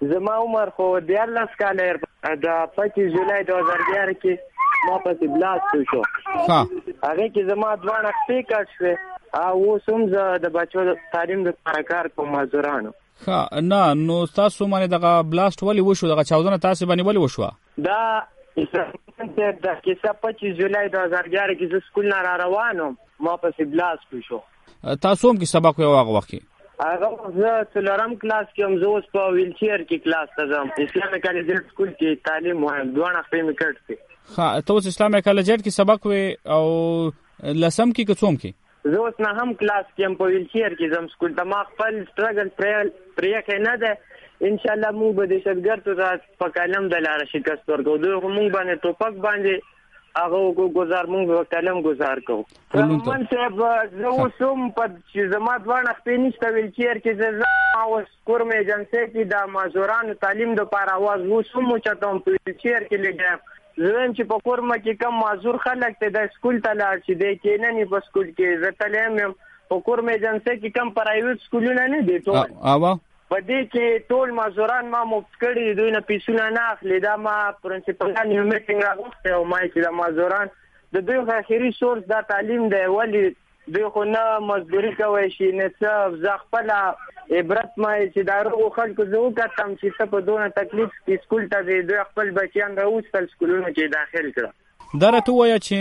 زما عمر خو دیارلس کاله د 25 جولای 2011 کې ما پسې بلاست شو ها هغه کې زما دوه خپې کټ شوه او اوس هم زه د بچو د تعلیم لپاره کار کوم مزدورانو ها نه نو تاسو باندې دغه بلاست ولی وشو؟ دغه چاودنه تاسو باندې ولی وشو دا د کیسه 25 جولای 2011 کې زه سکول نه را روانم ما پسې بلاست شو. تاسو هم کې سبق یو هغه وخت هغه زه څلورم کلاس کې هم زه اوس په ویلچیر کې کلاس ته ځم. اسلامي کالج سکول کې تعلیم وایم دوه خپې مې کړې. ها ته اوس اسلامي کالج کې سبق وې او لسم کې کوم کې؟ زه اوس نه هم کلاس کې هم په ویلچیر کې ځم سکول ته. ما خپل سټرګل پرې کې نه ده. ان شاء الله موږ به د شتګر ته په کلم د لار شکست ورکو دوی موږ باندې ټوپک باندې هغه وګزار مونږ په کلم گزار کو من صاحب زو سوم په چې زما د وانه خپل نشته ویل چې هر کې زه اوس کور مې جنسه کې د مازوران تعلیم د پاره واز وو سوم چې ته په چیر کې لګم زم چې په کور مکه کم مازور خلک ته د سکول ته لاړ شي د کې نه نه په سکول کې زه تعلیم په کور مې جنسه کې کم پرایوټ سکولونه نه دي ټول. اوا په دې کې ټول مزدوران ما مفت کړي، دوی نه پیسونه نه اخلي، دا ما پرنسپلان یو میټینګ راغوسته او ما چې د مزدوران د دوی اخري سورس دا تعلیم دی، ولی دوی خو نه مزدوري کوي شي، نه څه ځ خپل عبرت ما چې دا دارو خلکو زه وکړم چې څه په دونه تکلیف کې سکول ته دوی خپل بچیان راوستل سکولونو کې داخل کړه. دا راته وایي چې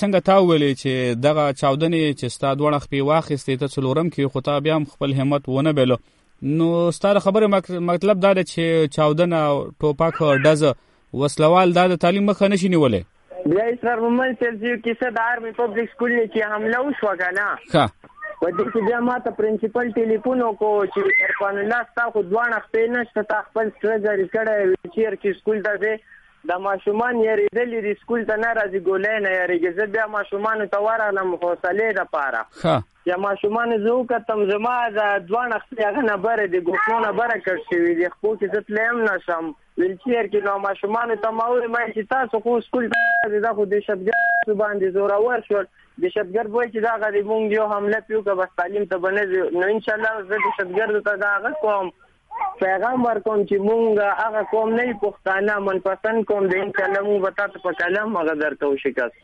څنګه تا ویلې چې دغه چاودنې چې ستا دوه خپې واخیستې، ته څلورم کې خو تا بیا هم خپل همت ونه بیلو نو ستاره خبره مطلب دا ده چې چاودنه ټوپک ډز وسلوال دا د تعلیم مخه نشي نیولې. بیا اسرار محمد د آرمی پبلک سکول کې حمله وشو کنه ښه. په دې کې بیا ما ته پرنسپل ټلیفون وکړو چې ارفان الله تاسو خو دوه تا خپل سټرګر کړه چې کې سکول ته د ماشومان یریدلې د سکول ته نه راځي ګولې نه یریږي زه بیا ماشومان ته ورغلم حوصله د پاره ښه یا ماشومان زه وکتم زما د دوه خپل هغه نه بره د ګوښنو نه بره کړ شوی د خپل کې زه تلم نشم ویلچیر کې نو ماشومان ته ما وې ما چې تاسو خو سکول ته دا خو د شپګر باندې زور اور شو د شپګر وای چې دا غری مونږ یو حمله پیو که بس تعلیم ته بنه نو ان شاء الله زه د شپګر ته دا کوم پیغام ورکوم چې مونږ هغه کوم نه پښتانه منپسند کوم، د ان شاء الله مو وتا په کلام هغه درته وشکست.